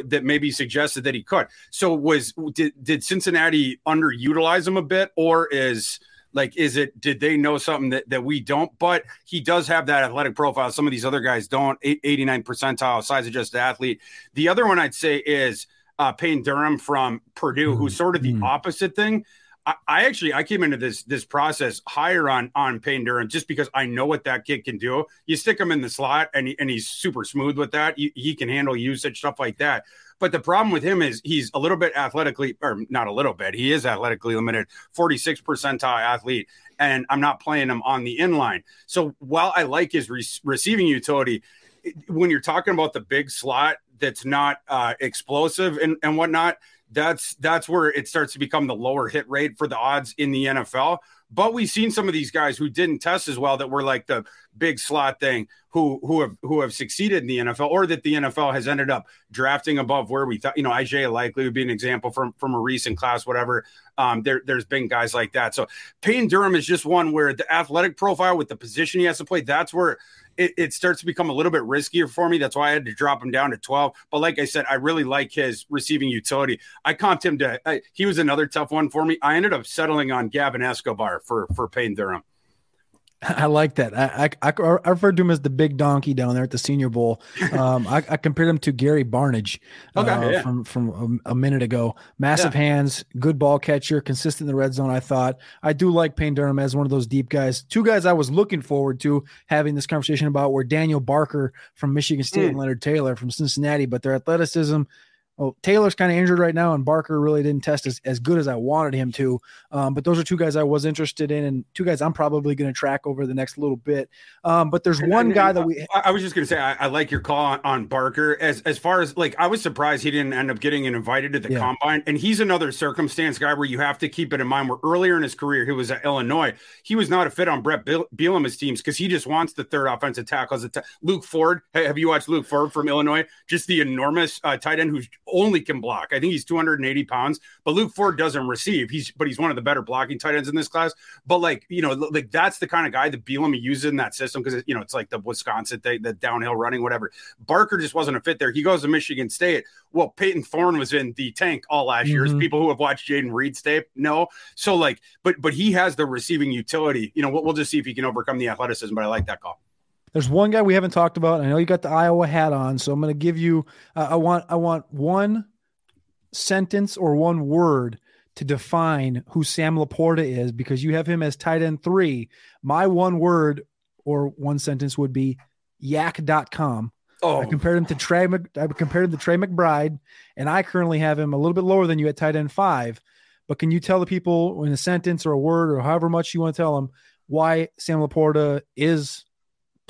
S3: that maybe suggested that he could. So was did, did Cincinnati underutilize him a bit, or is like is it did they know something that, that we don't but he does have that athletic profile some of these other guys don't 89 percentile size adjusted athlete the other one i'd say is uh, Payne Durham from Purdue, who's sort of the mm-hmm. opposite thing. I, I, actually I came into this this process higher on on Payne Durham just because I know what that kid can do. You stick him in the slot and he, and he's super smooth with that. He, he can handle usage stuff like that. But the problem with him is he's a little bit athletically, or not a little bit. He is athletically limited, 46 percentile athlete, and I'm not playing him on the inline. So while I like his re- receiving utility, when you're talking about the big slot that's not uh, explosive and, and whatnot, that's that's where it starts to become the lower hit rate for the odds in the NFL. But we've seen some of these guys who didn't test as well that were like the big slot thing who who have who have succeeded in the NFL or that the NFL has ended up drafting above where we thought. You know, Isaiah Likely would be an example from from a recent class, whatever. Um, there there's been guys like that. So Payne Durham is just one where the athletic profile with the position he has to play, that's where it, it, starts to become a little bit riskier for me. That's why I had to drop him down to 12. But like I said, I really like his receiving utility. I comped him to, I, he was another tough one for me. I ended up settling on Gavin Escobar for, for Payne Durham.
S2: I like that. I, I, I referred to him as the big donkey down there at the Senior Bowl. Um, I, I, compared him to Gary Barnidge okay, uh, yeah. from from a, a, minute ago. Massive yeah. hands, good ball catcher, consistent in the red zone. I thought I do like Payne Durham as one of those deep guys. Two guys I was looking forward to having this conversation about were Daniel Barker from Michigan State mm. and Leonard Taylor from Cincinnati, but their athleticism well, Taylor's kind of injured right now, and Barker really didn't test as, as good as I wanted him to. Um, but those are two guys I was interested in, and two guys I'm probably going to track over the next little bit. Um, but there's one and, guy that we.
S3: I, was just going to say I, I, like your call on, on, Barker. As as far as like, I was surprised he didn't end up getting invited to the yeah. combine, and he's another circumstance guy where you have to keep it in mind. Where earlier in his career he was at Illinois, he was not a fit on Brett Bielema's teams because he just wants the third offensive tackle as a t- Luke Ford. Hey, have you watched Luke Ford from Illinois? Just the enormous uh, tight end who only can block. I think he's 280 pounds, but Luke Ford doesn't receive. He's but he's one of the better blocking tight ends in this class. But like you know, like that's the kind of guy that Bielema uses in that system because you know it's like the Wisconsin thing, the downhill running, whatever. Barker just wasn't a fit there. He goes to Michigan State. Well, Payton Thorne was in the tank all last mm-hmm. year. People who have watched Jayden Reed's tape know. So like, but but he has the receiving utility. You know, we'll, we'll just see if he can overcome the athleticism. But I like that call.
S2: There's one guy we haven't talked about. I know you got the Iowa hat on, so I'm going to give you. Uh, I want I want one sentence or one word to define who Sam LaPorta is because you have him as tight end three. My one word or one sentence would be yak.com. Oh. I compared him to Trey. I compared him to Trey McBride, and I currently have him a little bit lower than you at tight end five. But can you tell the people in a sentence or a word or however much you want to tell them why Sam LaPorta is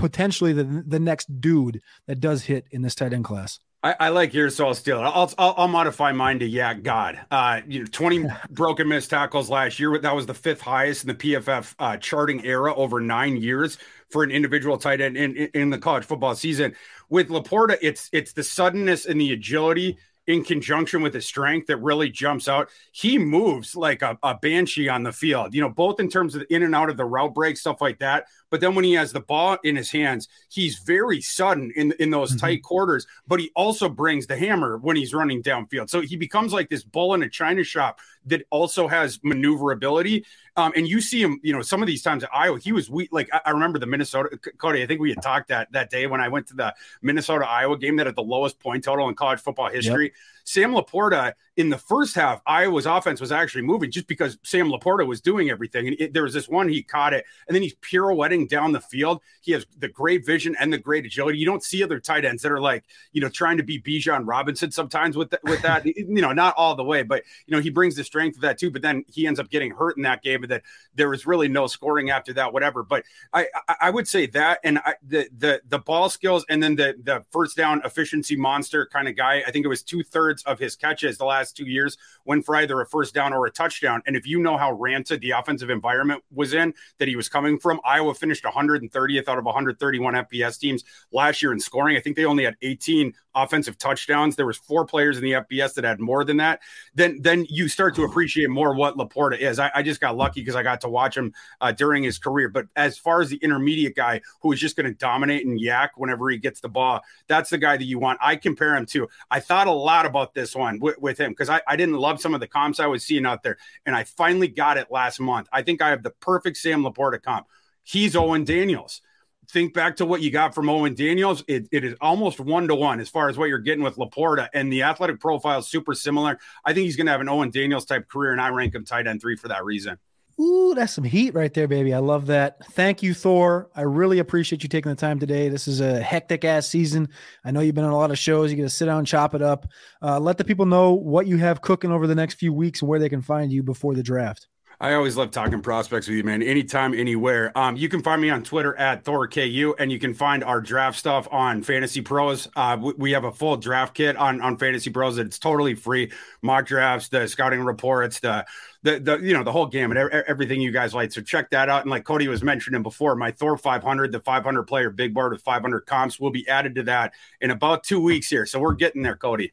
S2: potentially the the next dude that does hit in this tight end class?
S3: I, I, like yours, so I'll steal it. I'll, I'll, I'll modify mine to yeah, God. Uh, you know, twenty broken missed tackles last year. That was the fifth highest in the PFF uh, charting era over nine years for an individual tight end in, in, in the college football season. With LaPorta, it's it's the suddenness and the agility in conjunction with his strength that really jumps out. He moves like a, a banshee on the field. You know, both in terms of in and out of the route break stuff like that, but then when he has the ball in his hands, he's very sudden in in those mm-hmm. tight quarters. But he also brings the hammer when he's running downfield. So he becomes like this bull in a china shop that also has maneuverability. Um, and you see him, you know, some of these times at Iowa, he was we Like I, I remember the Minnesota Cody. I think we had talked that that day when I went to the Minnesota Iowa game that had the lowest point total in college football history. Yep. Sam LaPorta in the first half, Iowa's offense was actually moving just because Sam LaPorta was doing everything. And it, there was this one he caught it, and then he's pirouetting down the field. He has the great vision and the great agility. You don't see other tight ends that are like you know trying to be Bijan Robinson sometimes with with that. you know, not all the way, but you know he brings the strength of that too. But then he ends up getting hurt in that game, and that there was really no scoring after that, whatever. But I I, I would say that, and I, the the the ball skills, and then the the first down efficiency monster kind of guy. I think it was two thirds of his catches the last two years went for either a first down or a touchdown. And if you know how rancid the offensive environment was in that he was coming from, Iowa finished 130th out of 131 FBS teams last year in scoring. I think they only had 18 offensive touchdowns. There was four players in the FBS that had more than that. Then then you start to appreciate more what LaPorta is. I, I just got lucky because I got to watch him uh, during his career. But as far as the intermediate guy who is just going to dominate and YAC whenever he gets the ball, that's the guy that you want. I compare him to. I thought a lot about this one with, with him because I, I didn't love some of the comps I was seeing out there, and I finally got it last month. I think I have the perfect Sam LaPorta comp. He's Owen Daniels think back to what you got from Owen Daniels, it, it is almost one to one as far as what you're getting with LaPorta, and the athletic profile is super similar. I think he's going to have an Owen Daniels type career, and I rank him tight end three for that reason.
S2: Ooh, that's some heat right there, baby. I love that. Thank you, Thor. I really appreciate you taking the time today. This is a hectic ass season. I know you've been on a lot of shows. You get to sit down chop it up. Uh, let the people know what you have cooking over the next few weeks and where they can find you before the draft.
S3: I always love talking prospects with you, man. Anytime, anywhere. Um, you can find me on Twitter at ThorKU, and you can find our draft stuff on Fantasy Pros. Uh, we, we, have a full draft kit on on Fantasy Pros. It's totally free. Mock drafts, the scouting reports, the the the you know the whole gamut, everything you guys like. So check that out. And like Cody was mentioning before, my Thor 500, the 500 player big board with 500 comps, will be added to that in about two weeks here. So we're getting there, Cody.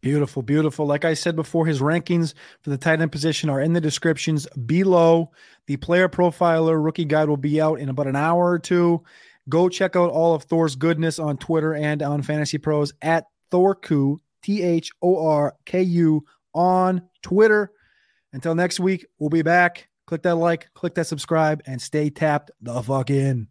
S2: Beautiful, beautiful. Like I said before, his rankings for the tight end position are in the descriptions below. The PlayerProfiler rookie guide will be out in about an hour or two. Go check out all of Thor's goodness on Twitter and on Fantasy Pros at Thorku, T H O R K U, on Twitter. Until next week, we'll be back. Click that like, click that subscribe, and stay tapped the fuck in.